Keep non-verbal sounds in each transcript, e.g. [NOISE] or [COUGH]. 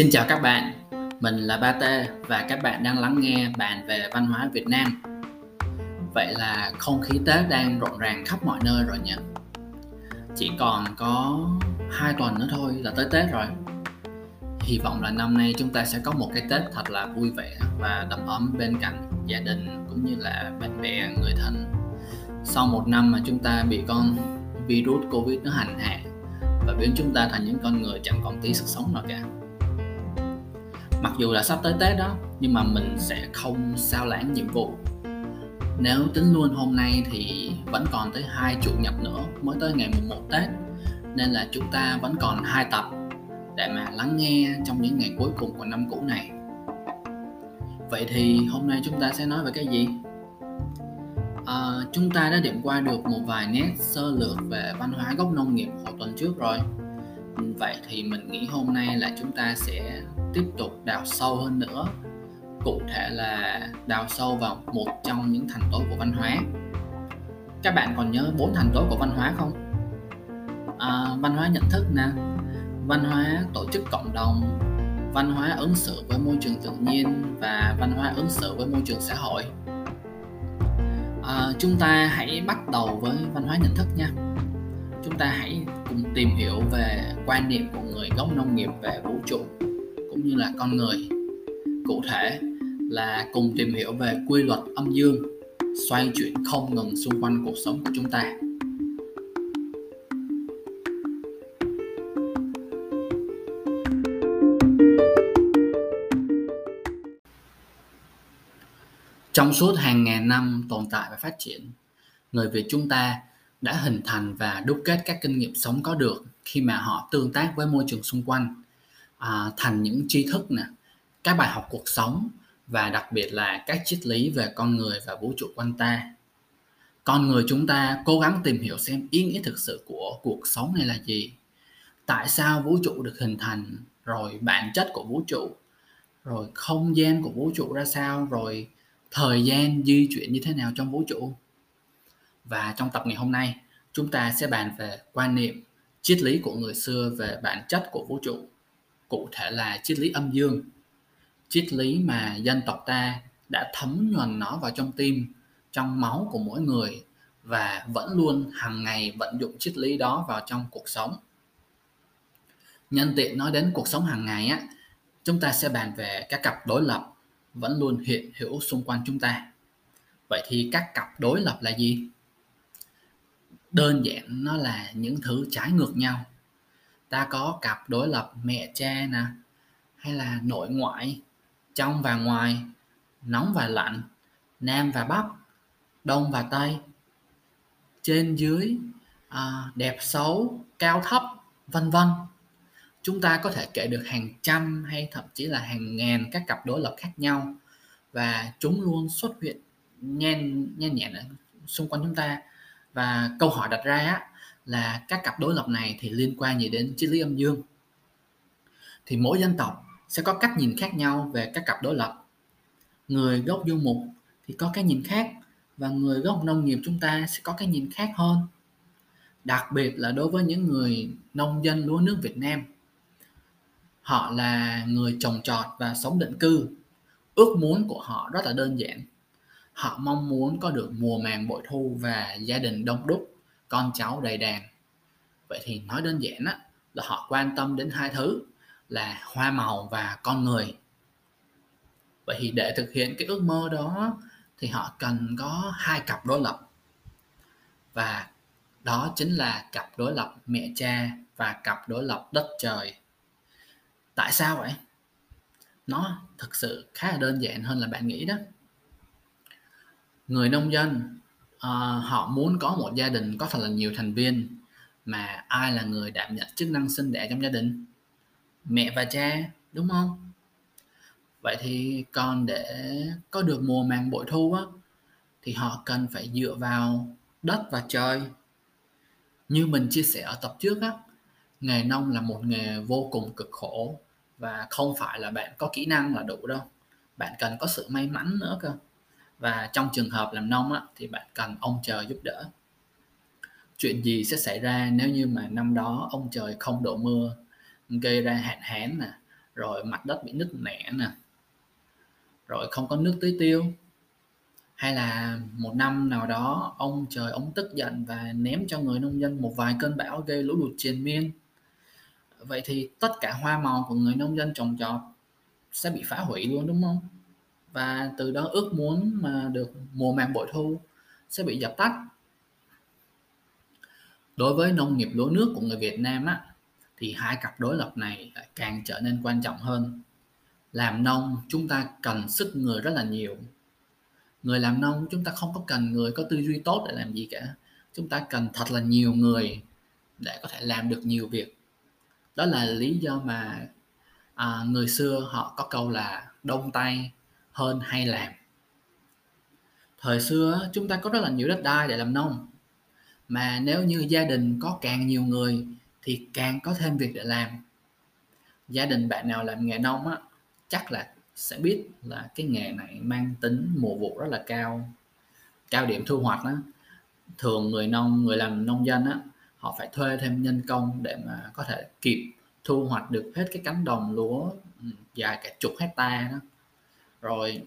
Xin chào các bạn, mình là Ba T và các bạn đang lắng nghe bàn về văn hóa Việt Nam. Vậy là không khí Tết đang rộn ràng khắp mọi nơi rồi nhỉ? Chỉ còn có hai tuần nữa thôi là tới Tết rồi. Hy vọng là năm nay chúng ta sẽ có một cái Tết thật là vui vẻ và đầm ấm bên cạnh gia đình cũng như là bạn bè, người thân. Sau một năm mà chúng ta bị con virus Covid nó hành hạ và biến chúng ta thành những con người chẳng còn tí sức sống nào cả mặc dù là sắp tới tết đó nhưng mà mình sẽ không sao lãng nhiệm vụ. Nếu tính luôn hôm nay thì vẫn còn tới hai chủ nhật nữa mới tới ngày mùng 1 Tết nên là chúng ta vẫn còn hai tập để mà lắng nghe trong những ngày cuối cùng của năm cũ này. Vậy thì hôm nay chúng ta sẽ nói về cái gì? À, chúng ta đã điểm qua được một vài nét sơ lược về văn hóa gốc nông nghiệp hồi tuần trước rồi vậy thì mình nghĩ hôm nay là chúng ta sẽ tiếp tục đào sâu hơn nữa. Cụ thể là đào sâu vào một trong những thành tố của văn hóa. Các bạn còn nhớ bốn thành tố của văn hóa không? À, văn hóa nhận thức nè văn hóa tổ chức cộng đồng văn hóa ứng xử với môi trường tự nhiên và văn hóa ứng xử với môi trường xã hội. À, chúng ta hãy bắt đầu với văn hóa nhận thức nha. Chúng ta hãy cùng tìm hiểu về quan niệm của người gốc nông nghiệp về vũ trụ, cũng như là con người. Cụ thể là cùng tìm hiểu về quy luật âm dương, xoay chuyển không ngừng xung quanh cuộc sống của chúng ta. Trong suốt hàng ngàn năm tồn tại và phát triển, người việt chúng ta đã hình thành và đúc kết các kinh nghiệm sống có được khi mà họ tương tác với môi trường xung quanh à, thành những tri thức nè các bài học cuộc sống và đặc biệt là các triết lý về con người và vũ trụ quanh ta. Con người chúng ta cố gắng tìm hiểu xem ý nghĩa thực sự của cuộc sống này là gì. Tại sao vũ trụ được hình thành rồi bản chất của vũ trụ rồi không gian của vũ trụ ra sao rồi thời gian di chuyển như thế nào trong vũ trụ? Và trong tập ngày hôm nay, chúng ta sẽ bàn về quan niệm, triết lý của người xưa về bản chất của vũ trụ, cụ thể là triết lý âm dương. Triết lý mà dân tộc ta đã thấm nhuần nó vào trong tim, trong máu của mỗi người, và vẫn luôn hàng ngày vận dụng triết lý đó vào trong cuộc sống. Nhân tiện nói đến cuộc sống hàng ngày á, chúng ta sẽ bàn về các cặp đối lập vẫn luôn hiện hữu xung quanh chúng ta. Vậy thì các cặp đối lập là gì? Đơn giản nó là những thứ trái ngược nhau. Ta có cặp đối lập mẹ cha nè hay là nội ngoại trong và ngoài nóng và lạnh nam và bắc đông và tây trên dưới à, đẹp xấu cao thấp vân vân. Chúng ta có thể kể được hàng trăm hay thậm chí là hàng ngàn các cặp đối lập khác nhau và chúng luôn xuất hiện nhen nhen nhẹn xung quanh chúng ta và câu hỏi đặt ra là các cặp đối lập này thì liên quan gì đến triết lý âm dương? Thì mỗi dân tộc sẽ có cách nhìn khác nhau về các cặp đối lập. Người gốc du mục thì có cái nhìn khác và người gốc nông nghiệp chúng ta sẽ có cái nhìn khác hơn. Đặc biệt là đối với những người nông dân lúa nước Việt Nam. Họ là người trồng trọt và sống định cư. Ước muốn của họ rất là đơn giản họ mong muốn có được mùa màng bội thu và gia đình đông đúc con cháu đầy đàn. Vậy thì nói đơn giản á, là họ quan tâm đến hai thứ là hoa màu và con người. Vậy thì để thực hiện cái ước mơ đó thì họ cần có hai cặp đối lập. Và đó chính là cặp đối lập mẹ cha và cặp đối lập đất trời. Tại sao vậy? Nó thực sự khá là đơn giản hơn là bạn nghĩ đó người nông dân uh, họ muốn có một gia đình có thật là nhiều thành viên mà ai là người đảm nhận chức năng sinh đẻ trong gia đình? Mẹ và cha đúng không? Vậy thì còn để có được mùa màng bội thu á thì họ cần phải dựa vào đất và trời. Như mình chia sẻ ở tập trước á nghề nông là một nghề vô cùng cực khổ và không phải là bạn có kỹ năng là đủ đâu. Bạn cần có sự may mắn nữa cơ và trong trường hợp làm nông á, thì bạn cần ông trời giúp đỡ. Chuyện gì sẽ xảy ra nếu như mà năm đó ông trời không đổ mưa gây ra hạn hán nè rồi mặt đất bị nứt nẻ nè rồi không có nước tưới tiêu? Hay là một năm nào đó ông trời ông tức giận và ném cho người nông dân một vài cơn bão gây lũ lụt triền miên? Vậy thì tất cả hoa màu của người nông dân trồng trọt sẽ bị phá hủy luôn đúng không? Và từ đó ước muốn mà được mùa màng bội thu sẽ bị dập tắt. Đối với nông nghiệp lúa nước của người Việt Nam á thì hai cặp đối lập này càng trở nên quan trọng hơn. Làm nông chúng ta cần sức người rất là nhiều. Người làm nông chúng ta không có cần người có tư duy tốt để làm gì cả. Chúng ta cần thật là nhiều người để có thể làm được nhiều việc. Đó là lý do mà à, người xưa họ có câu là đông tay hơn hay làm. Thời xưa chúng ta có rất là nhiều đất đai để làm nông. Mà nếu như gia đình có càng nhiều người thì càng có thêm việc để làm. Gia đình bạn nào làm nghề nông á, chắc là sẽ biết là cái nghề này mang tính mùa vụ rất là cao. Cao điểm thu hoạch á, thường người nông, người làm nông dân á, họ phải thuê thêm nhân công để mà có thể kịp thu hoạch được hết cái cánh đồng lúa ừ, dài cả chục hecta đó rồi,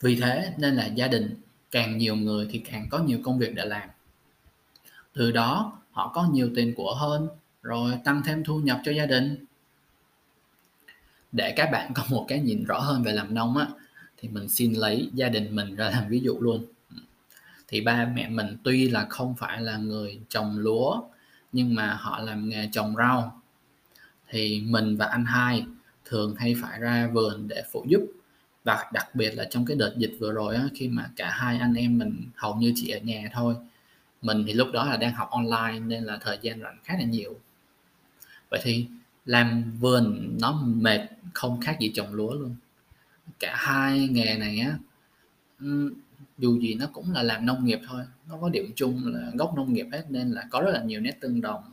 vì thế nên là gia đình, càng nhiều người thì càng có nhiều công việc để làm. Từ đó, họ có nhiều tiền của hơn, rồi tăng thêm thu nhập cho gia đình. Để các bạn có một cái nhìn rõ hơn về làm nông á, thì mình xin lấy gia đình mình ra làm ví dụ luôn. Thì ba mẹ mình tuy là không phải là người trồng lúa, nhưng mà họ làm nghề trồng rau. Thì mình và anh hai thường hay phải ra vườn để phụ giúp và đặc biệt là trong cái đợt dịch vừa rồi á, khi mà cả hai anh em mình hầu như chỉ ở nhà thôi. Mình thì lúc đó là đang học online nên là thời gian rảnh khá là nhiều. Vậy thì làm vườn nó mệt không khác gì trồng lúa luôn. Cả hai nghề này á dù gì nó cũng là làm nông nghiệp thôi nó có điểm chung là gốc nông nghiệp hết nên là có rất là nhiều nét tương đồng.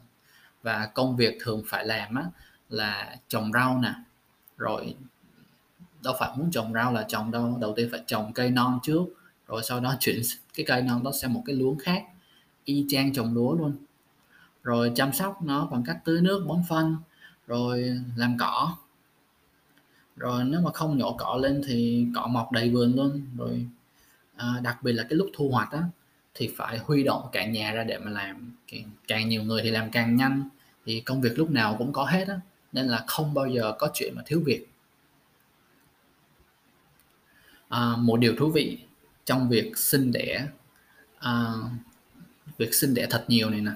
Và công việc thường phải làm á là trồng rau nè rồi đâu phải muốn trồng rau là trồng đâu. Đầu tiên phải trồng cây non trước rồi sau đó [LAUGHS] chuyển cái cây non đó sang một cái luống khác y chang trồng lúa luôn. Rồi chăm sóc nó bằng cách tưới nước bón phân rồi làm cỏ. Rồi nếu mà không nhổ cỏ lên thì cỏ mọc đầy vườn luôn. Rồi à, đặc biệt là cái lúc thu hoạch á thì phải huy động cả nhà ra để mà làm. Càng nhiều người thì làm càng nhanh thì công việc lúc nào cũng có hết á. Nên là không bao giờ có chuyện mà thiếu việc à, một điều thú vị trong việc sinh đẻ à, việc sinh đẻ thật nhiều này nè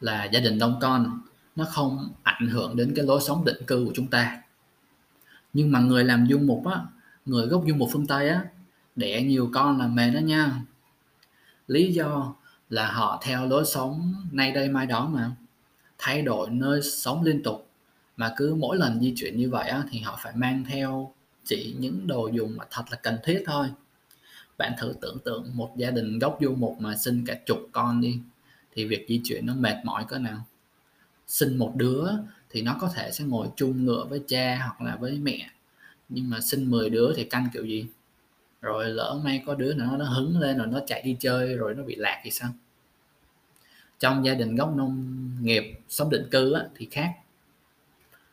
là gia đình đông con nó không ảnh hưởng đến cái lối sống định cư của chúng ta. Nhưng mà người làm du mục á người gốc du mục phương tây á đẻ nhiều con là mệt đó nha. Lý do là họ theo lối sống nay đây mai đó mà thay đổi nơi sống liên tục. Mà cứ mỗi lần di chuyển như vậy á, thì họ phải mang theo chỉ những đồ dùng mà thật là cần thiết thôi. Bạn thử tưởng tượng một gia đình gốc du mục mà sinh cả chục con đi thì việc di chuyển nó mệt mỏi cỡ nào? Sinh một đứa thì nó có thể sẽ ngồi chung ngựa với cha hoặc là với mẹ nhưng mà sinh 10 đứa thì canh kiểu gì? Rồi lỡ may có đứa nào nó hứng lên rồi nó chạy đi chơi rồi nó bị lạc thì sao? Trong gia đình gốc nông nghiệp sống định cư á, thì khác.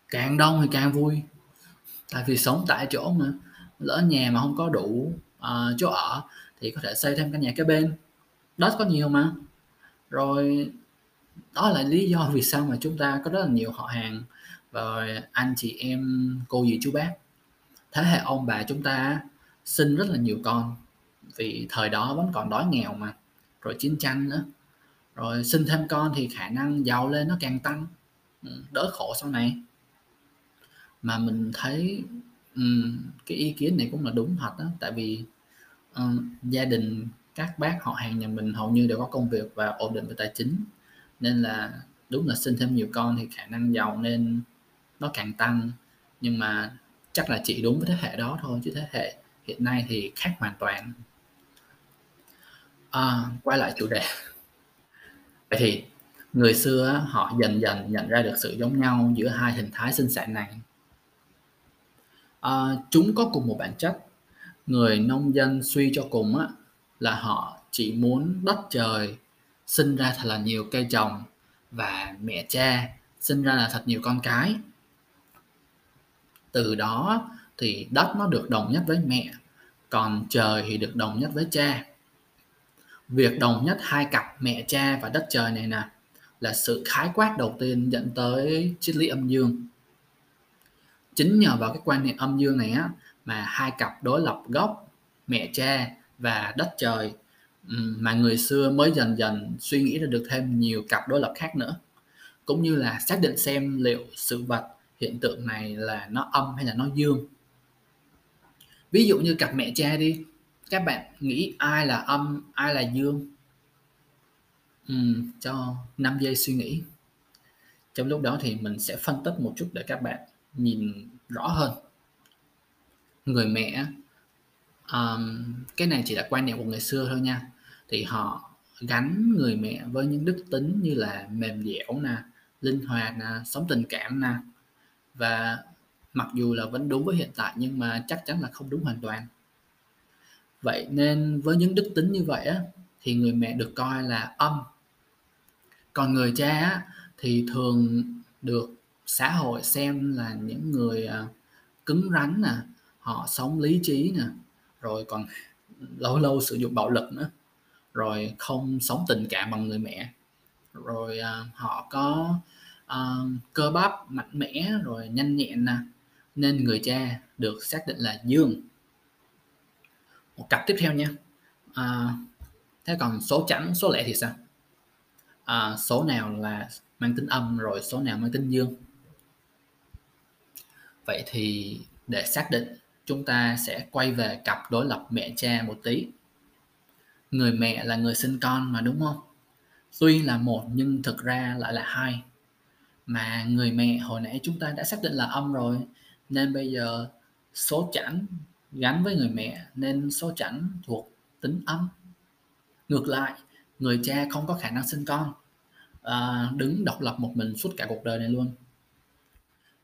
Càng đông thì càng vui tại vì sống tại chỗ mà lỡ nhà mà không có đủ uh, chỗ ở thì có thể xây thêm căn nhà kế bên. Đất có nhiều mà. Rồi đó là lý do vì sao mà chúng ta có rất là nhiều họ hàng. Và anh chị em cô dì chú bác thế hệ ông bà chúng ta sinh rất là nhiều con. Vì thời đó vẫn còn đói nghèo mà. Rồi chiến tranh nữa. Rồi sinh thêm con thì khả năng giàu lên nó càng tăng. Ừ, đỡ khổ sau này mà mình thấy um, cái ý kiến này cũng là đúng thật đó tại vì um, gia đình các bác họ hàng nhà mình hầu như đều có công việc và ổn định về tài chính. Nên là đúng là sinh thêm nhiều con thì khả năng giàu nên nó càng tăng. Nhưng mà chắc là chỉ đúng với thế hệ đó thôi chứ thế hệ hiện nay thì khác hoàn toàn. À, quay lại chủ đề. Vậy thì người xưa họ dần dần nhận ra được sự giống nhau giữa hai hình thái sinh sản này à, chúng có cùng một bản chất. Người nông dân suy cho cùng á, là họ chỉ muốn đất trời sinh ra thật là nhiều cây trồng và mẹ cha sinh ra là thật nhiều con cái. Từ đó thì đất nó được đồng nhất với mẹ còn trời thì được đồng nhất với cha. Việc đồng nhất hai cặp mẹ cha và đất trời này nè là sự khái quát đầu tiên dẫn tới triết lý âm dương chính nhờ vào cái quan niệm âm dương này á mà hai cặp đối lập gốc mẹ cha và đất trời mà người xưa mới dần dần suy nghĩ ra được thêm nhiều cặp đối lập khác nữa. Cũng như là xác định xem liệu sự vật hiện tượng này là nó âm hay là nó dương. Ví dụ như cặp mẹ cha đi các bạn nghĩ ai là âm ai là dương? Ừ, cho 5 giây suy nghĩ. Trong lúc đó thì mình sẽ phân tích một chút để các bạn nhìn rõ hơn. Người mẹ um, cái này chỉ là quan niệm của người xưa thôi nha. Thì họ gắn người mẹ với những đức tính như là mềm dẻo nè linh hoạt nè sống tình cảm nè. Và mặc dù là vẫn đúng với hiện tại nhưng mà chắc chắn là không đúng hoàn toàn. Vậy nên với những đức tính như vậy á thì người mẹ được coi là âm. Còn người cha á, thì thường được xã hội xem là những người à, cứng rắn nè họ sống lý trí nè rồi còn lâu lâu sử dụng bạo lực nữa rồi không sống tình cảm bằng người mẹ rồi à, họ có à, cơ bắp mạnh mẽ rồi nhanh nhẹn nè nên người cha được xác định là dương. Một cặp tiếp theo nha. À, thế còn số chẵn số lẻ thì sao? À, số nào là mang tính âm rồi số nào mang tính dương? Vậy thì để xác định chúng ta sẽ quay về cặp đối lập mẹ cha một tí. Người mẹ là người sinh con mà đúng không? Tuy là một nhưng thực ra lại là hai. Mà người mẹ hồi nãy chúng ta đã xác định là âm rồi nên bây giờ số chẵn gắn với người mẹ nên số chẵn thuộc tính âm. Ngược lại người cha không có khả năng sinh con. À, đứng độc lập một mình suốt cả cuộc đời này luôn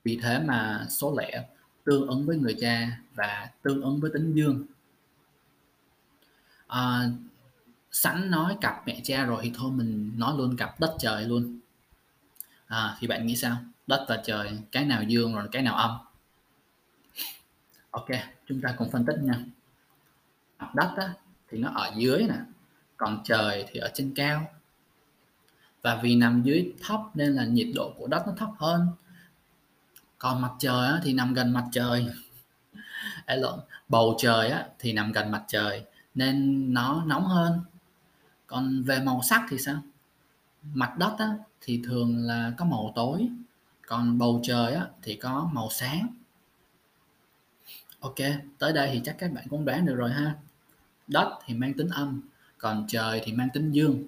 vì thế mà số lẻ tương ứng với người cha và tương ứng với tính dương. À, sẵn nói cặp mẹ cha rồi thì thôi mình nói luôn cặp đất trời luôn. À, thì bạn nghĩ sao? Đất và trời cái nào dương rồi cái nào âm? Ok chúng ta cùng phân tích nha. Đất á, thì nó ở dưới nè còn trời thì ở trên cao. Và vì nằm dưới thấp nên là nhiệt độ của đất nó thấp hơn còn mặt trời á, thì nằm gần mặt trời. Lộn bầu trời á, thì nằm gần mặt trời nên nó nóng hơn. Còn về màu sắc thì sao? Mặt đất á, thì thường là có màu tối còn bầu trời á, thì có màu sáng. Ok tới đây thì chắc các bạn cũng đoán được rồi ha. Đất thì mang tính âm còn trời thì mang tính dương.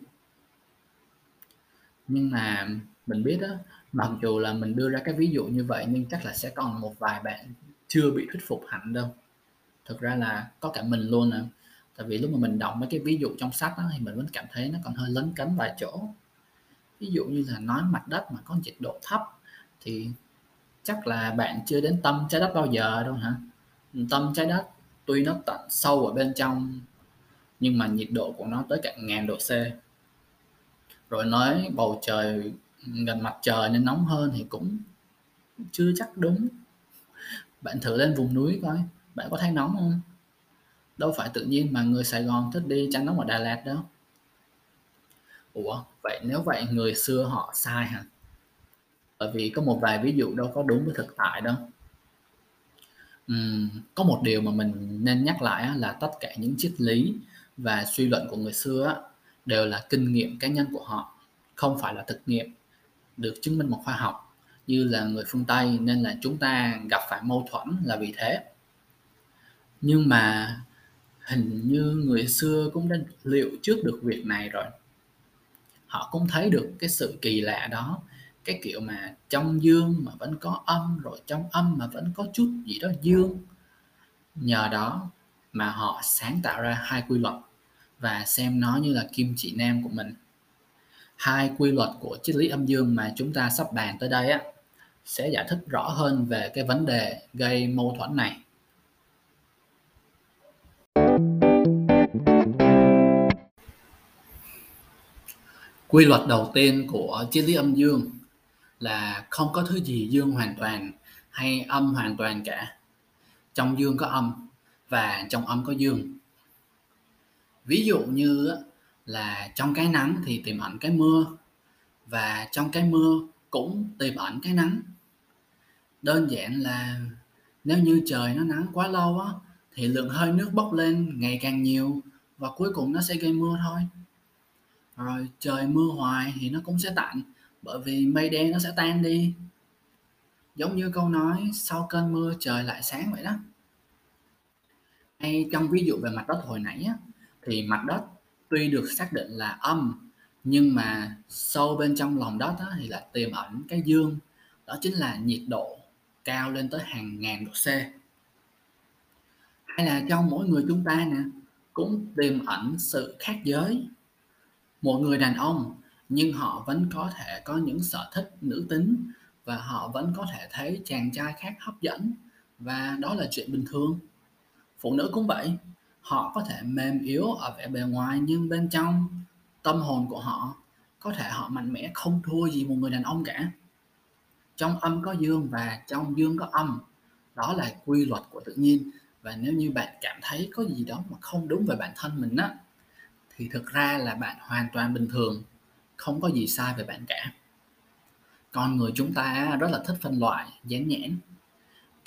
Nhưng mà mình biết đó mặc dù là mình đưa ra cái ví dụ như vậy nhưng chắc là sẽ còn một vài bạn chưa bị thuyết phục hẳn đâu. Thực ra là có cả mình luôn nè tại vì lúc mà mình đọc mấy cái ví dụ trong sách đó, thì mình vẫn cảm thấy nó còn hơi lấn cấn vài chỗ. Ví dụ như là nói mặt đất mà có nhiệt độ thấp thì chắc là bạn chưa đến tâm trái đất bao giờ đâu hả? Tâm trái đất tuy nó tận sâu ở bên trong nhưng mà nhiệt độ của nó tới cả ngàn độ C. Rồi nói bầu trời gần mặt trời nên nóng hơn thì cũng chưa chắc đúng. Bạn thử lên vùng núi coi bạn có thấy nóng không? Đâu phải tự nhiên mà người Sài Gòn thích đi tránh nóng ở Đà Lạt đâu. Ủa vậy nếu vậy người xưa họ sai hả? Bởi vì có một vài ví dụ đâu có đúng với thực tại đâu. Ừm, có một điều mà mình nên nhắc lại là tất cả những triết lý và suy luận của người xưa đều là kinh nghiệm cá nhân của họ, không phải là thực nghiệm được chứng minh bằng khoa học như là người phương Tây nên là chúng ta gặp phải mâu thuẫn là vì thế. Nhưng mà hình như người xưa cũng đã liệu trước được việc này rồi. Họ cũng thấy được cái sự kỳ lạ đó, cái kiểu mà trong dương mà vẫn có âm, rồi trong âm mà vẫn có chút gì đó dương nhờ đó mà họ sáng tạo ra hai quy luật và xem nó như là kim chỉ nam của mình hai quy luật của triết lý âm dương mà chúng ta sắp bàn tới đây á, sẽ giải thích rõ hơn về cái vấn đề gây mâu thuẫn này. Quy luật đầu tiên của triết lý âm dương là không có thứ gì dương hoàn toàn hay âm hoàn toàn cả. Trong dương có âm và trong âm có dương. Ví dụ như là trong cái nắng thì tiềm ẩn cái mưa và trong cái mưa cũng tiềm ẩn cái nắng. Đơn giản là nếu như trời nó nắng quá lâu á thì lượng hơi nước bốc lên ngày càng nhiều và cuối cùng nó sẽ gây mưa thôi. Rồi trời mưa hoài thì nó cũng sẽ tạnh bởi vì mây đen nó sẽ tan đi. Giống như câu nói sau cơn mưa trời lại sáng vậy đó. Hay trong ví dụ về mặt đất hồi nãy á, thì mặt đất tuy được xác định là âm, nhưng mà sâu bên trong lòng đó thì là tiềm ẩn cái dương. Đó chính là nhiệt độ cao lên tới hàng ngàn độ C. Hay là trong mỗi người chúng ta nè, cũng tiềm ẩn sự khác giới. Một người đàn ông, nhưng họ vẫn có thể có những sở thích nữ tính và họ vẫn có thể thấy chàng trai khác hấp dẫn, và đó là chuyện bình thường. Phụ nữ cũng vậy họ có thể mềm yếu ở vẻ bề ngoài nhưng bên trong tâm hồn của họ có thể họ mạnh mẽ không thua gì một người đàn ông cả. Trong âm có dương và trong dương có âm, đó là quy luật của tự nhiên. Và nếu như bạn cảm thấy có gì đó mà không đúng về bản thân mình á, thì thực ra là bạn hoàn toàn bình thường, không có gì sai về bạn cả. Con người chúng ta rất là thích phân loại, dán nhãn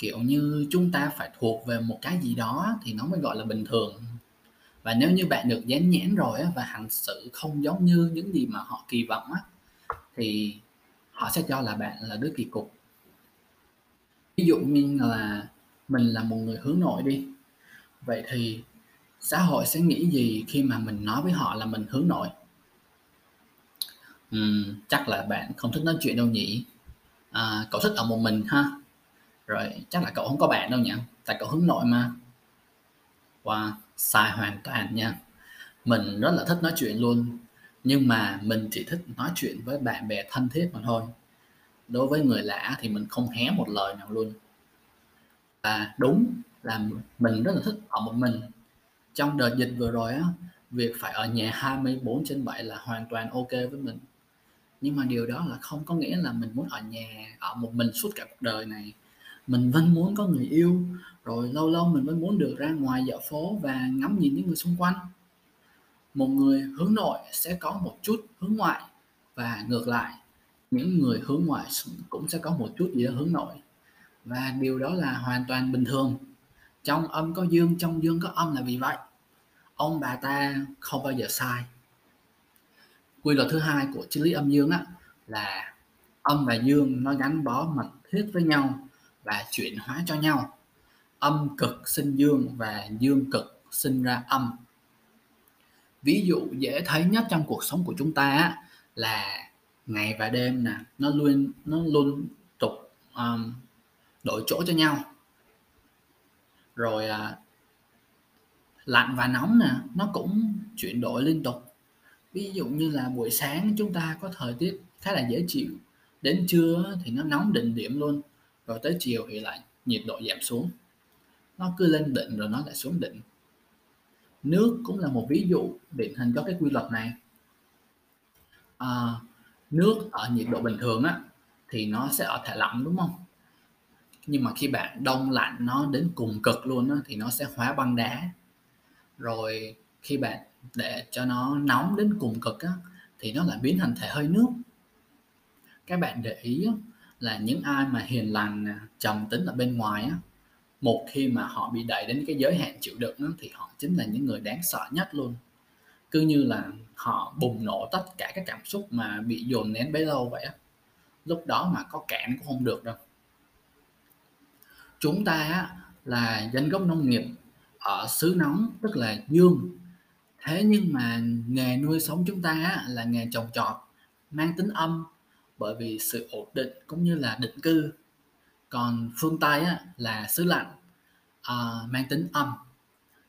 kiểu như chúng ta phải thuộc về một cái gì đó thì nó mới gọi là bình thường và nếu như bạn được dán nhãn rồi và hành xử không giống như những gì mà họ kỳ vọng á thì họ sẽ cho là bạn là đứa kỳ cục ví dụ như là mình là một người hướng nội đi vậy thì xã hội sẽ nghĩ gì khi mà mình nói với họ là mình hướng nội uhm, chắc là bạn không thích nói chuyện đâu nhỉ? À, cậu thích ở một mình ha? Rồi chắc là cậu không có bạn đâu nhỉ? Tại cậu hướng nội mà. Wow, sai hoàn toàn nha. Mình rất là thích nói chuyện luôn, nhưng mà mình chỉ thích nói chuyện với bạn bè thân thiết mà thôi. Đối với người lạ thì mình không hé một lời nào luôn. Và đúng là mình rất là thích ở một mình. Trong đợt dịch vừa rồi á, việc phải ở nhà 24 trên 7 là hoàn toàn ok với mình nhưng mà điều đó là không có nghĩa là mình muốn ở nhà ở một mình suốt cả cuộc đời này mình vẫn muốn có người yêu, rồi lâu lâu mình vẫn muốn được ra ngoài dạo phố và ngắm nhìn những người xung quanh. Một người hướng nội sẽ có một chút hướng ngoại, và ngược lại, những người hướng ngoại cũng sẽ có một chút gì đó hướng nội. Và điều đó là hoàn toàn bình thường. Trong âm có dương, trong dương có âm là vì vậy. Ông bà ta không bao giờ sai. Quy luật thứ hai của triết lý âm dương á, là âm và dương nó gắn bó mật thiết với nhau và chuyển hóa cho nhau. Âm cực sinh dương và dương cực sinh ra âm. Ví dụ dễ thấy nhất trong cuộc sống của chúng ta là ngày và đêm nè nó luôn nó luôn tục um, đổi chỗ cho nhau. Rồi uh, lạnh và nóng nè nó cũng chuyển đổi liên tục. Ví dụ như là buổi sáng chúng ta có thời tiết khá là dễ chịu đến trưa thì nó nóng đỉnh điểm luôn rồi tới chiều thì lại nhiệt độ giảm xuống. Nó cứ lên đỉnh rồi nó lại xuống đỉnh nước cũng là một ví dụ điển hình cho cái quy luật này. À, nước ở nhiệt độ bình thường á thì nó sẽ ở thể lỏng đúng không? Nhưng mà khi bạn đông lạnh nó đến cùng cực luôn á, thì nó sẽ hóa băng đá. Rồi khi bạn để cho nó nóng đến cùng cực á, thì nó lại biến thành thể hơi nước. Các bạn để ý là những ai mà hiền lành à, trầm tính ở bên ngoài á, một khi mà họ bị đẩy đến cái giới hạn chịu đựng á, thì họ chính là những người đáng sợ nhất luôn. Cứ như là họ bùng nổ tất cả các cảm xúc mà bị dồn nén bấy lâu vậy á lúc đó mà có cản cũng không được đâu. Chúng ta á, là dân gốc nông nghiệp ở xứ nóng tức là dương. Thế nhưng mà nghề nuôi sống chúng ta á, là nghề trồng trọt mang tính âm bởi vì sự ổn định cũng như là định cư. Còn phương tây á, là xứ lạnh uh, mang tính âm.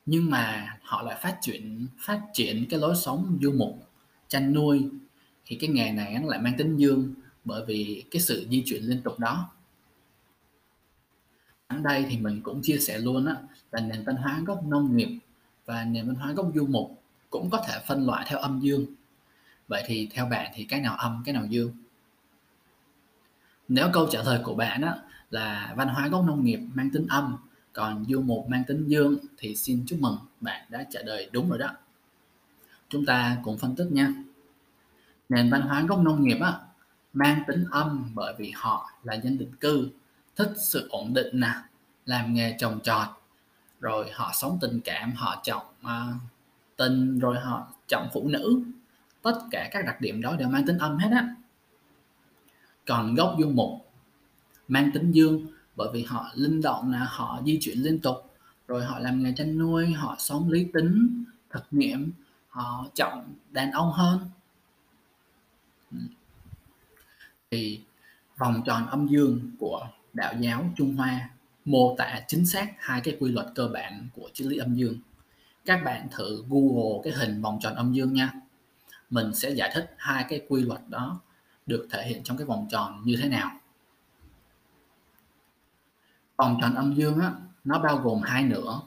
Nhưng mà họ lại phát triển phát triển cái lối sống du mục chăn nuôi. Thì cái nghề này nó lại mang tính dương bởi vì cái sự di chuyển liên tục đó. Ở đây thì mình cũng chia sẻ luôn á là nền văn hóa gốc nông nghiệp và nền văn hóa gốc du mục cũng có thể phân loại theo âm dương. Vậy thì theo bạn thì cái nào âm cái nào dương? Nếu câu trả lời của bạn á, là văn hóa gốc nông nghiệp mang tính âm còn du mục mang tính dương thì xin chúc mừng bạn đã trả lời đúng rồi đó. Chúng ta cùng phân tích nha. Nền văn hóa gốc nông nghiệp á, mang tính âm bởi vì họ là dân định cư thích sự ổn định nè làm nghề trồng trọt rồi họ sống tình cảm họ trọng uh, tình rồi họ trọng phụ nữ. Tất cả các đặc điểm đó đều mang tính âm hết á còn gốc dương mục, mang tính dương, bởi vì họ linh động là họ di chuyển liên tục, rồi họ làm nghề chăn nuôi, họ sống lý tính, thực nghiệm, họ trọng đàn ông hơn thì vòng tròn âm dương của đạo giáo Trung Hoa mô tả chính xác hai cái quy luật cơ bản của triết lý âm dương. Các bạn thử Google cái hình vòng tròn âm dương nha. Mình sẽ giải thích hai cái quy luật đó được thể hiện trong cái vòng tròn như thế nào. Vòng tròn âm dương á, nó bao gồm hai nửa.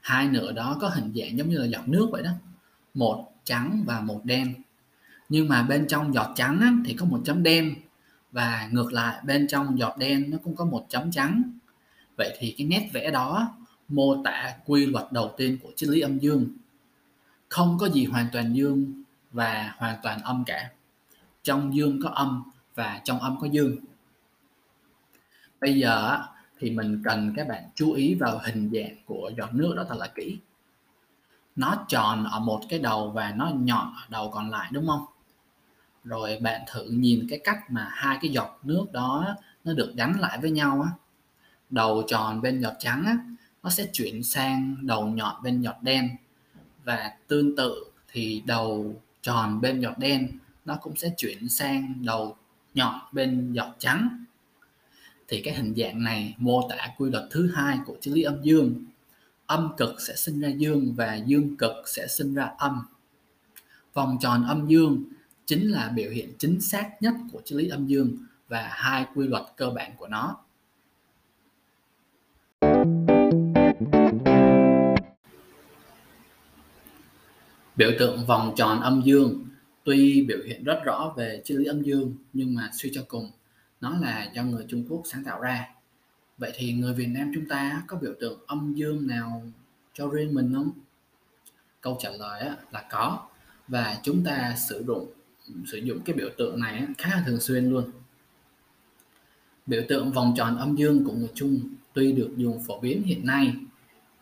Hai nửa đó có hình dạng giống như là giọt nước vậy đó. Một trắng và một đen. Nhưng mà bên trong giọt trắng á, thì có một chấm đen và ngược lại bên trong giọt đen nó cũng có một chấm trắng vậy thì cái nét vẽ đó mô tả quy luật đầu tiên của triết lý âm dương không có gì hoàn toàn dương và hoàn toàn âm cả trong dương có âm và trong âm có dương. Bây giờ thì mình cần các bạn chú ý vào hình dạng của giọt nước đó thật là kỹ. Nó tròn ở một cái đầu và nó nhọn ở đầu còn lại, đúng không? Rồi bạn thử nhìn cái cách mà hai cái giọt nước đó nó được gắn lại với nhau á. Đầu tròn bên giọt trắng á, nó sẽ chuyển sang đầu nhọn bên giọt đen. Và tương tự thì đầu tròn bên giọt đen nó cũng sẽ chuyển sang đầu nhọn bên giọt trắng. Thì cái hình dạng này mô tả quy luật thứ hai của triết lý âm dương. Âm cực sẽ sinh ra dương và dương cực sẽ sinh ra âm. Vòng tròn âm dương chính là biểu hiện chính xác nhất của triết lý âm dương và hai quy luật cơ bản của nó. Biểu tượng vòng tròn âm dương tuy biểu hiện rất rõ về triết lý âm dương, nhưng mà suy cho cùng, nó là do người Trung Quốc sáng tạo ra. Vậy thì người Việt Nam chúng ta có biểu tượng âm dương nào cho riêng mình không? Câu trả lời là có và chúng ta sử dụng sử dụng cái biểu tượng này khá là thường xuyên luôn biểu tượng vòng tròn âm dương của người Trung tuy được dùng phổ biến hiện nay,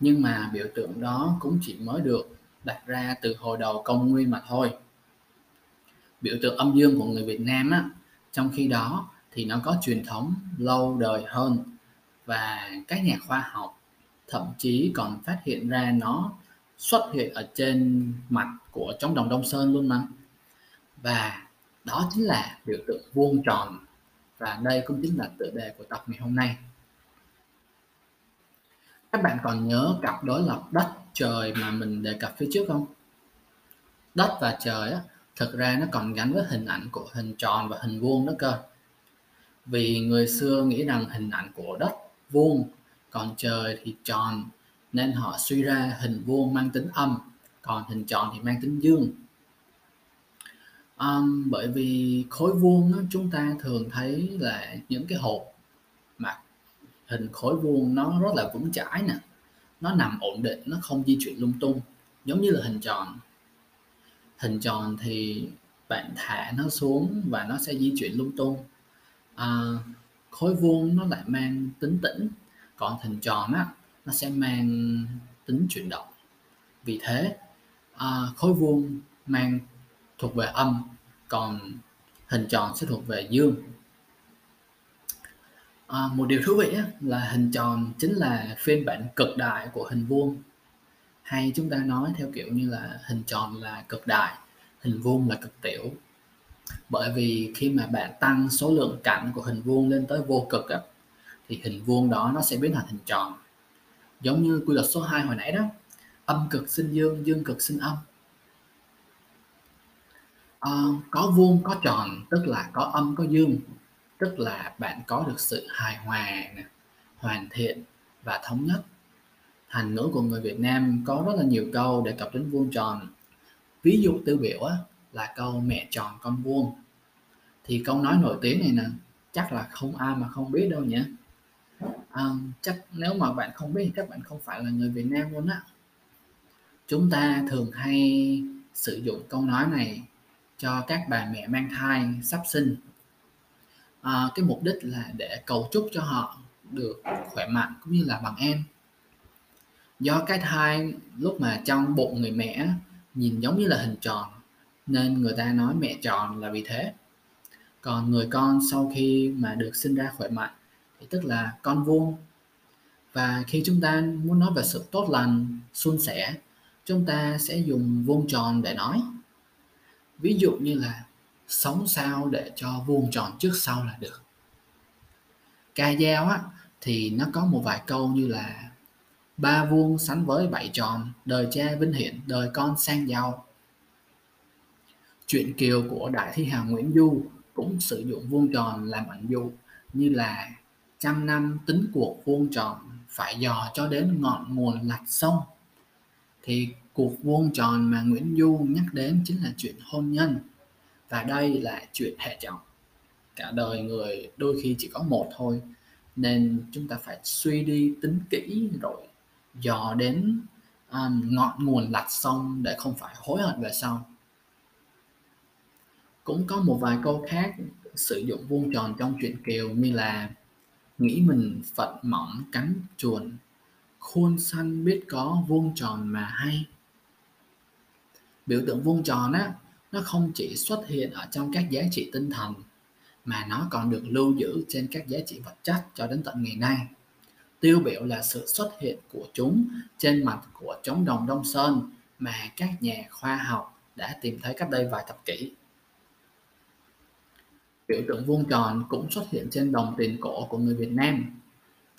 nhưng mà biểu tượng đó cũng chỉ mới được đặt ra từ hồi đầu công nguyên mà thôi biểu tượng âm dương của người Việt Nam á, trong khi đó thì nó có truyền thống lâu đời hơn và các nhà khoa học thậm chí còn phát hiện ra nó xuất hiện ở trên mặt của trống đồng Đông Sơn luôn mà. Và đó chính là biểu tượng vuông tròn và đây cũng chính là tựa đề của tập ngày hôm nay. Các bạn còn nhớ cặp đối lập đất trời mà mình đề cập phía trước không? Đất và trời á thực ra nó còn gắn với hình ảnh của hình tròn và hình vuông đó cơ. Vì người xưa nghĩ rằng hình ảnh của đất vuông còn trời thì tròn nên họ suy ra hình vuông mang tính âm còn hình tròn thì mang tính dương. Um, bởi vì khối vuông đó chúng ta thường thấy là những cái hộp mà hình khối vuông nó rất là vững chãi nè nó nằm ổn định nó không di chuyển lung tung giống như là hình tròn hình tròn thì bạn thả nó xuống và nó sẽ di chuyển lung tung. À, khối vuông nó lại mang tính tĩnh còn hình tròn á nó sẽ mang tính chuyển động. Vì thế à, khối vuông mang thuộc về âm còn hình tròn sẽ thuộc về dương. À, một điều thú vị á là hình tròn chính là phiên bản cực đại của hình vuông hay chúng ta nói theo kiểu như là hình tròn là cực đại hình vuông là cực tiểu. Bởi vì khi mà bạn tăng số lượng cạnh của hình vuông lên tới vô cực á, thì hình vuông đó nó sẽ biến thành hình tròn. Giống như quy luật số 2 hồi nãy đó âm cực sinh dương dương cực sinh âm. À, có vuông có tròn tức là có âm có dương. Tức là bạn có được sự hài hòa hoàn thiện và thống nhất thành ngữ của người Việt Nam có rất là nhiều câu đề cập đến vuông tròn. Ví dụ tiêu biểu á, là câu mẹ tròn con vuông thì câu nói nổi tiếng này nè chắc là không ai mà không biết đâu nhỉ. À, chắc nếu mà bạn không biết thì các bạn không phải là người Việt Nam luôn á. Chúng ta thường hay sử dụng câu nói này cho các bà mẹ mang thai sắp sinh. À, cái mục đích là để cầu chúc cho họ được khỏe mạnh cũng như là bằng em do cái thai lúc mà trong bụng người mẹ nhìn giống như là hình tròn, nên người ta nói mẹ tròn là vì thế. Còn người con sau khi mà được sinh ra khỏe mạnh, thì tức là con vuông. Và khi chúng ta muốn nói về sự tốt lành, suôn sẻ, chúng ta sẽ dùng vuông tròn để nói. Ví dụ như là sống sao để cho vuông tròn trước sau là được. Ca dao á, thì nó có một vài câu như là ba vuông sánh với bảy tròn đời cha vinh hiển, đời con sang giàu. Chuyện kiều của đại thi hào nguyễn du cũng sử dụng vuông tròn làm ẩn dụ như là trăm năm tính cuộc vuông tròn phải dò cho đến ngọn nguồn lạch sông. Thì cuộc vuông tròn mà Nguyễn Du nhắc đến chính là chuyện hôn nhân, và đây là chuyện hệ trọng. Cả đời người đôi khi chỉ có một thôi, nên chúng ta phải suy đi tính kỹ rồi dò đến um, ngọn nguồn lạch sông để không phải hối hận về sau. Cũng có một vài câu khác sử dụng vuông tròn trong truyện kiều như là nghĩ mình phận mỏng cánh chuồn khuôn xanh biết có vuông tròn mà hay. Biểu tượng vuông tròn á nó không chỉ xuất hiện ở trong các giá trị tinh thần mà nó còn được lưu giữ trên các giá trị vật chất cho đến tận ngày nay tiêu biểu là sự xuất hiện của chúng trên mặt của trống đồng Đông Sơn mà các nhà khoa học đã tìm thấy cách đây vài thập kỷ. Biểu tượng vuông tròn cũng xuất hiện trên đồng tiền cổ của người Việt Nam.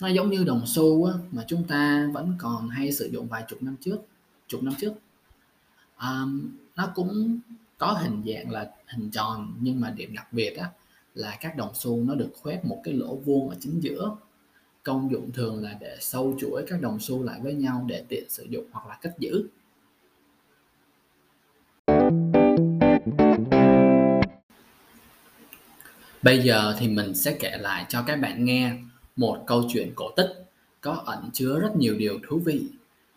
Nó giống như đồng xu á, mà chúng ta vẫn còn hay sử dụng vài chục năm trước. Chục năm trước. À, nó cũng có hình dạng là hình tròn nhưng mà điểm đặc biệt á, là các đồng xu nó được khoét một cái lỗ vuông ở chính giữa công dụng thường là để sâu chuỗi các đồng xu lại với nhau để tiện sử dụng hoặc là cất giữ. Bây giờ thì mình sẽ kể lại cho các bạn nghe một câu chuyện cổ tích có ẩn chứa rất nhiều điều thú vị.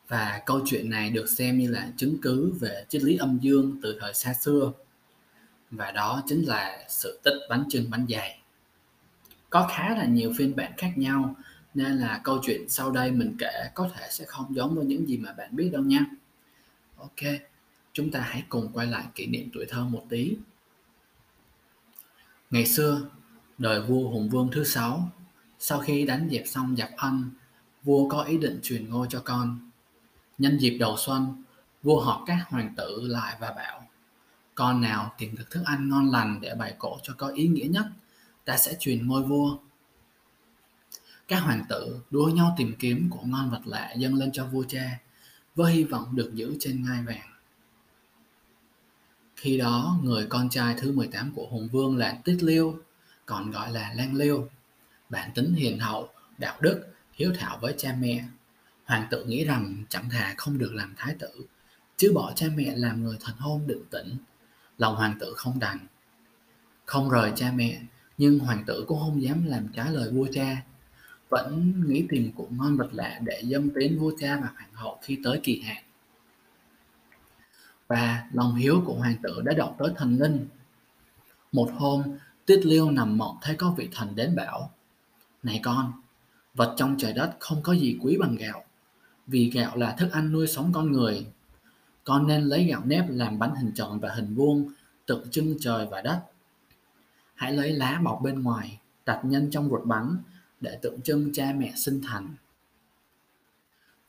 Và câu chuyện này được xem như là chứng cứ về triết lý âm dương từ thời xa xưa. Và đó chính là sự tích bánh trưng bánh dày có khá là nhiều phiên bản khác nhau nên là câu chuyện sau đây mình kể có thể sẽ không giống với những gì mà bạn biết đâu nha. Ok, chúng ta hãy cùng quay lại kỷ niệm tuổi thơ một tí. Ngày xưa, đời vua hùng vương thứ sáu, sau khi đánh dẹp xong giặc anh, vua có ý định truyền ngôi cho con. Nhân dịp đầu xuân, vua họp các hoàng tử lại và bảo, con nào tìm được thức ăn ngon lành để bày cổ cho có ý nghĩa nhất, ta sẽ truyền ngôi vua các hoàng tử đua nhau tìm kiếm của ngon vật lạ dâng lên cho vua cha, với hy vọng được giữ trên ngai vàng. Khi đó, người con trai thứ 18 của hùng vương là Tiết Liêu, còn gọi là lan Liêu. Bản tính hiền hậu, đạo đức, hiếu thảo với cha mẹ. Hoàng tử nghĩ rằng chẳng thà không được làm thái tử, chứ bỏ cha mẹ làm người thần hôn định tĩnh. Lòng hoàng tử không đành. Không rời cha mẹ, nhưng hoàng tử cũng không dám làm trái lời vua cha vẫn nghĩ tìm của ngon vật lạ để dâng tiến vua cha và hoàng hậu khi tới kỳ hạn. Và lòng hiếu của hoàng tử đã động tới thần linh. Một hôm tiết liêu nằm mộng thấy có vị thần đến bảo, này con, vật trong trời đất không có gì quý bằng gạo, vì gạo là thức ăn nuôi sống con người. Con nên lấy gạo nếp làm bánh hình tròn và hình vuông, tượng trưng trời và đất. Hãy lấy lá bọc bên ngoài, đặt nhân trong ruột bánh để tượng trưng cha mẹ sinh thành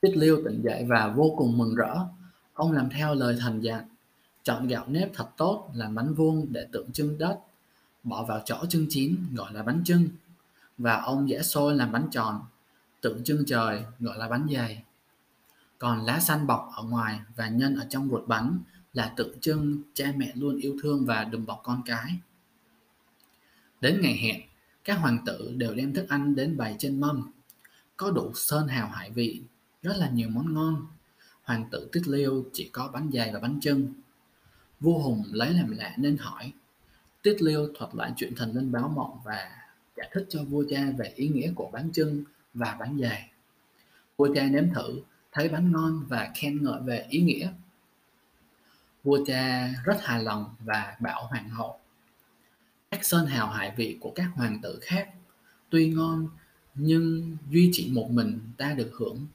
Tích Liêu tỉnh dậy và vô cùng mừng rỡ. Ông làm theo lời thần dặn, chọn gạo nếp thật tốt làm bánh vuông để tượng trưng đất, bỏ vào chõ trưng chín gọi là bánh trưng, và ông dễ xôi làm bánh tròn, tượng trưng trời gọi là bánh dày. Còn lá xanh bọc ở ngoài và nhân ở trong ruột bánh là tượng trưng cha mẹ luôn yêu thương và đùm bọc con cái. Đến ngày hẹn, các hoàng tử đều đem thức ăn đến bày trên mâm, có đủ sơn hào hải vị, rất là nhiều món ngon. Hoàng tử Tiết Liêu chỉ có bánh dày và bánh chưng. Vua Hùng lấy làm lạ nên hỏi. Tiết Liêu thuật lại chuyện thần linh báo mộng và giải thích cho vua cha về ý nghĩa của bánh trưng và bánh dày. Vua cha nếm thử, thấy bánh ngon và khen ngợi về ý nghĩa. Vua cha rất hài lòng và bảo hoàng hậu. Các sơn hào hải vị của các hoàng tử khác tuy ngon nhưng duy chỉ một mình ta được hưởng.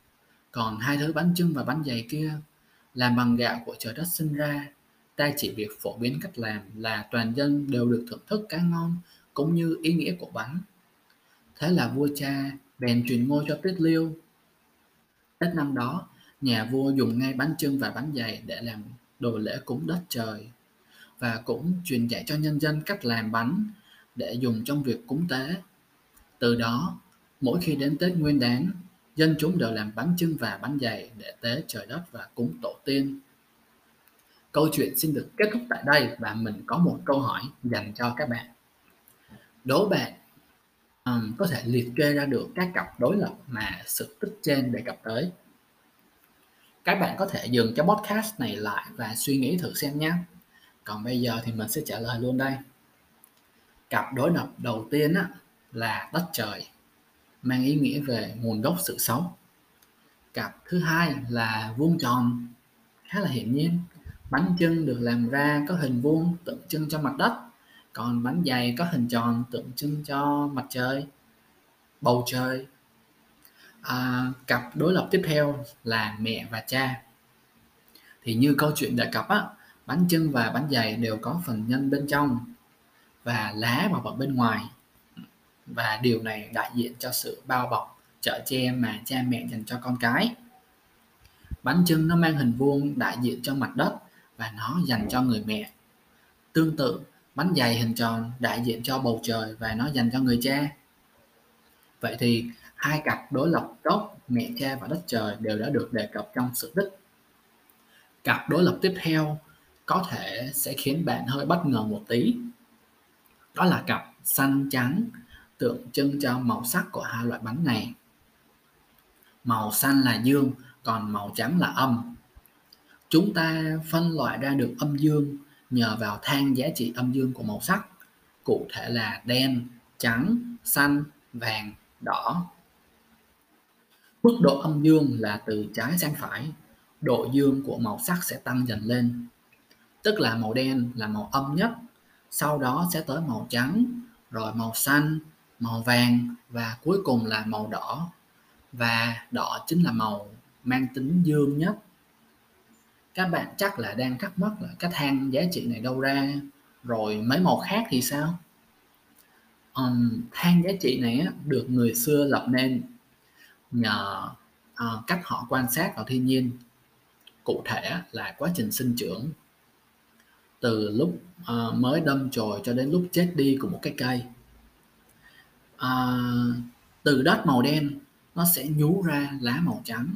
Còn hai thứ bánh trưng và bánh dày kia làm bằng gạo của trời đất sinh ra ta chỉ việc phổ biến cách làm là toàn dân đều được thưởng thức cái ngon cũng như ý nghĩa của bánh. Thế là vua cha bèn truyền ngôi cho Tiết Liêu. Tết năm đó, nhà vua dùng ngay bánh trưng và bánh dày để làm đồ lễ cúng đất trời và cũng truyền dạy cho nhân dân cách làm bánh để dùng trong việc cúng tế. Từ đó, mỗi khi đến Tết Nguyên đán, dân chúng đều làm bánh chưng và bánh dày để tế trời đất và cúng tổ tiên. Câu chuyện xin được kết thúc tại đây và mình có một câu hỏi dành cho các bạn. Đố bạn um, có thể liệt kê ra được các cặp đối lập mà sự tích trên đề cập tới. Các bạn có thể dừng cái podcast này lại và suy nghĩ thử xem nhé. Còn bây giờ thì mình sẽ trả lời luôn đây. Cặp đối lập đầu tiên á, là đất trời, mang ý nghĩa về nguồn gốc sự sống. Cặp thứ hai là vuông tròn, khá là hiển nhiên Bánh chưng được làm ra có hình vuông tượng trưng cho mặt đất, còn bánh dày có hình tròn tượng trưng cho mặt trời, bầu trời. À, cặp đối lập tiếp theo là mẹ và cha. Thì như câu chuyện đề cập á, bánh chưng và bánh dày đều có phần nhân bên trong và lá bọc ở bên ngoài. Và điều này đại diện cho sự bao bọc, chở che mà cha mẹ dành cho con cái. Bánh chưng nó mang hình vuông đại diện cho mặt đất và nó dành cho người mẹ. Tương tự, bánh dày hình tròn đại diện cho bầu trời và nó dành cho người cha. Vậy thì hai cặp đối lập gốc mẹ cha và đất trời đều đã được đề cập trong sự tích. Cặp đối lập tiếp theo có thể sẽ khiến bạn hơi bất ngờ một tí. Đó là cặp xanh trắng tượng trưng cho màu sắc của hai loại bánh này. Màu xanh là dương, còn màu trắng là âm. Chúng ta phân loại ra được âm dương nhờ vào thang giá trị âm dương của màu sắc, cụ thể là đen, trắng, xanh, vàng, đỏ. Mức độ âm dương là từ trái sang phải, độ dương của màu sắc sẽ tăng dần lên. Tức là màu đen là màu âm nhất, sau đó sẽ tới màu trắng, rồi màu xanh, màu vàng và cuối cùng là màu đỏ. Và đỏ chính là màu mang tính dương nhất. Các bạn chắc là đang thắc mắc là cái thang giá trị này đâu ra. Rồi mấy màu khác thì sao? Um, thang giá trị này á, được người xưa lập nên nhờ uh, cách họ quan sát vào thiên nhiên. Cụ thể là quá trình sinh trưởng từ lúc uh, mới đâm chồi cho đến lúc chết đi của một cái cây. Uh, từ đất màu đen nó sẽ nhú ra lá màu trắng.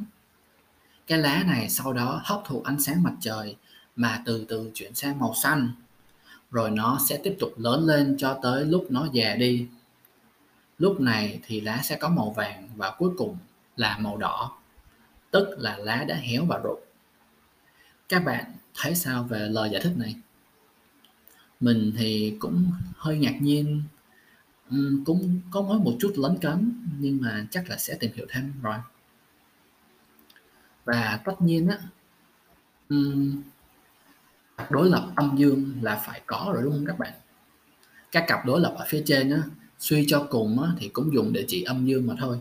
Cái lá này sau đó hấp thụ ánh sáng mặt trời mà từ từ chuyển sang màu xanh. Rồi nó sẽ tiếp tục lớn lên cho tới lúc nó già đi. Lúc này thì lá sẽ có màu vàng và cuối cùng là màu đỏ tức là lá đã héo và rụng. Các bạn thấy sao về lời giải thích này? Mình thì cũng hơi ngạc nhiên. Cũng có mới một chút lấn cấn nhưng mà chắc là sẽ tìm hiểu thêm rồi. Và tất nhiên á đối lập âm dương là phải có rồi đúng không các bạn? Các cặp đối lập ở phía trên á suy cho cùng á, thì cũng dùng để chỉ âm dương mà thôi.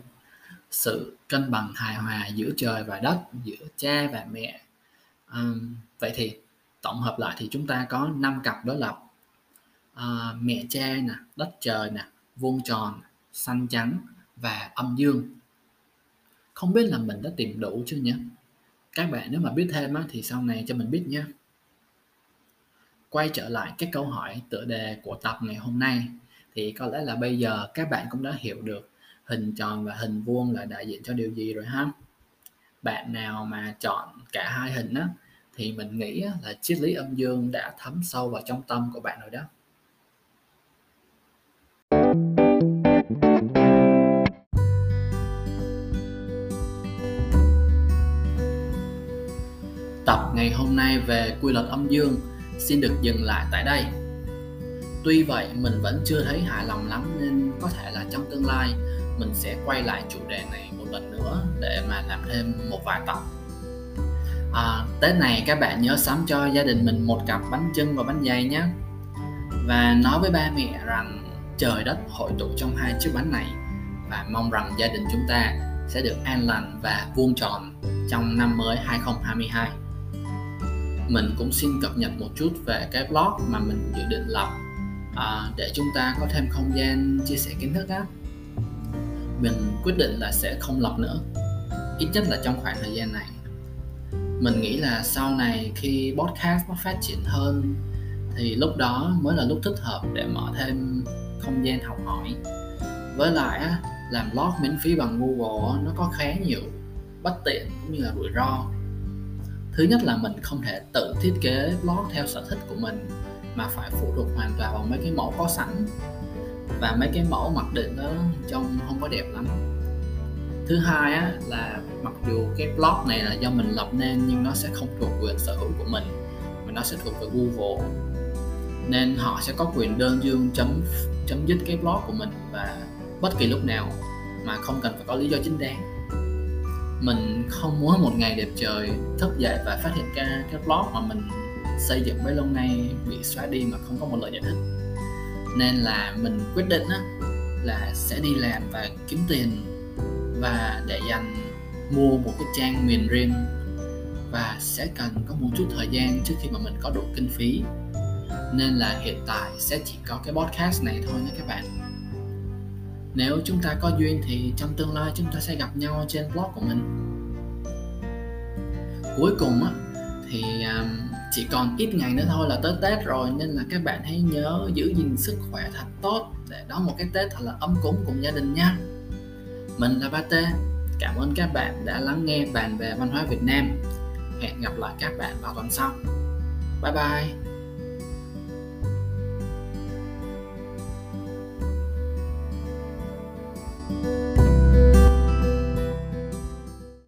Sự cân bằng hài hòa giữa trời và đất giữa cha và mẹ. À, vậy thì tổng hợp lại thì chúng ta có 5 cặp đối lập. Ờ, mẹ cha nè đất trời nè vuông tròn xanh trắng và âm dương. Không biết là mình đã tìm đủ chưa nhé các bạn nếu mà biết thêm á, thì sau này cho mình biết nhé quay trở lại cái câu hỏi tựa đề của tập ngày hôm nay thì có lẽ là bây giờ các bạn cũng đã hiểu được hình tròn và hình vuông là đại diện cho điều gì rồi ha? Bạn nào mà chọn cả hai hình á thì mình nghĩ là triết lý âm dương đã thấm sâu vào trong tâm của bạn rồi đó. Tập ngày hôm nay về quy luật âm dương xin được dừng lại tại đây. tuy vậy mình vẫn chưa thấy hài lòng lắm nên có thể là trong tương lai mình sẽ quay lại chủ đề này một lần nữa để mà làm thêm một vài tập. À, Tết này các bạn nhớ sắm cho gia đình mình một cặp bánh trưng và bánh dày nhé. Và nói với ba mẹ rằng trời đất hội tụ trong hai chiếc bánh này và mong rằng gia đình chúng ta sẽ được an lành và vuông tròn trong năm mới 2022 mình cũng xin cập nhật một chút về cái blog mà mình dự định lập. À, để chúng ta có thêm không gian chia sẻ kiến thức á. Mình quyết định là sẽ không lập nữa ít nhất là trong khoảng thời gian này. Mình nghĩ là sau này khi podcast nó phát triển hơn thì lúc đó mới là lúc thích hợp để mở thêm không gian học hỏi. Với lại á, làm blog miễn phí bằng Google nó có khá nhiều bất tiện cũng như là rủi ro thứ nhất là mình không thể tự thiết kế blog theo sở thích của mình, mà phải phụ thuộc hoàn toàn vào mấy cái mẫu có sẵn. Và mấy cái mẫu mặc định đó trông không có đẹp lắm. Thứ hai á, là mặc dù cái blog này là do mình lập nên, nhưng nó sẽ không thuộc quyền sở hữu của mình, mà nó sẽ thuộc về Google. Nên họ sẽ có quyền đơn dương chấm chấm dứt cái blog của mình và bất kỳ lúc nào, mà không cần phải có lý do chính đáng mình không muốn một ngày đẹp trời thức dậy và phát hiện ra cái blog mà mình xây dựng bấy lâu nay bị xóa đi mà không có một lời giải thích nên là mình quyết định á, là sẽ đi làm và kiếm tiền và để dành mua một cái trang miền riêng và sẽ cần có một chút thời gian trước khi mà mình có đủ kinh phí. Nên là hiện tại sẽ chỉ có cái podcast này thôi nha các bạn nếu chúng ta có duyên thì trong tương lai chúng ta sẽ gặp nhau trên blog của mình cuối cùng á, thì à, chỉ còn ít ngày nữa thôi là tới Tết rồi, nên là các bạn hãy nhớ giữ gìn sức khỏe thật tốt để đón một cái Tết thật là ấm cúng cùng gia đình nha. Mình là Ba Tê. Cảm ơn các bạn đã lắng nghe bàn về văn hóa Việt Nam. Hẹn gặp lại các bạn vào tuần sau. Bye bye.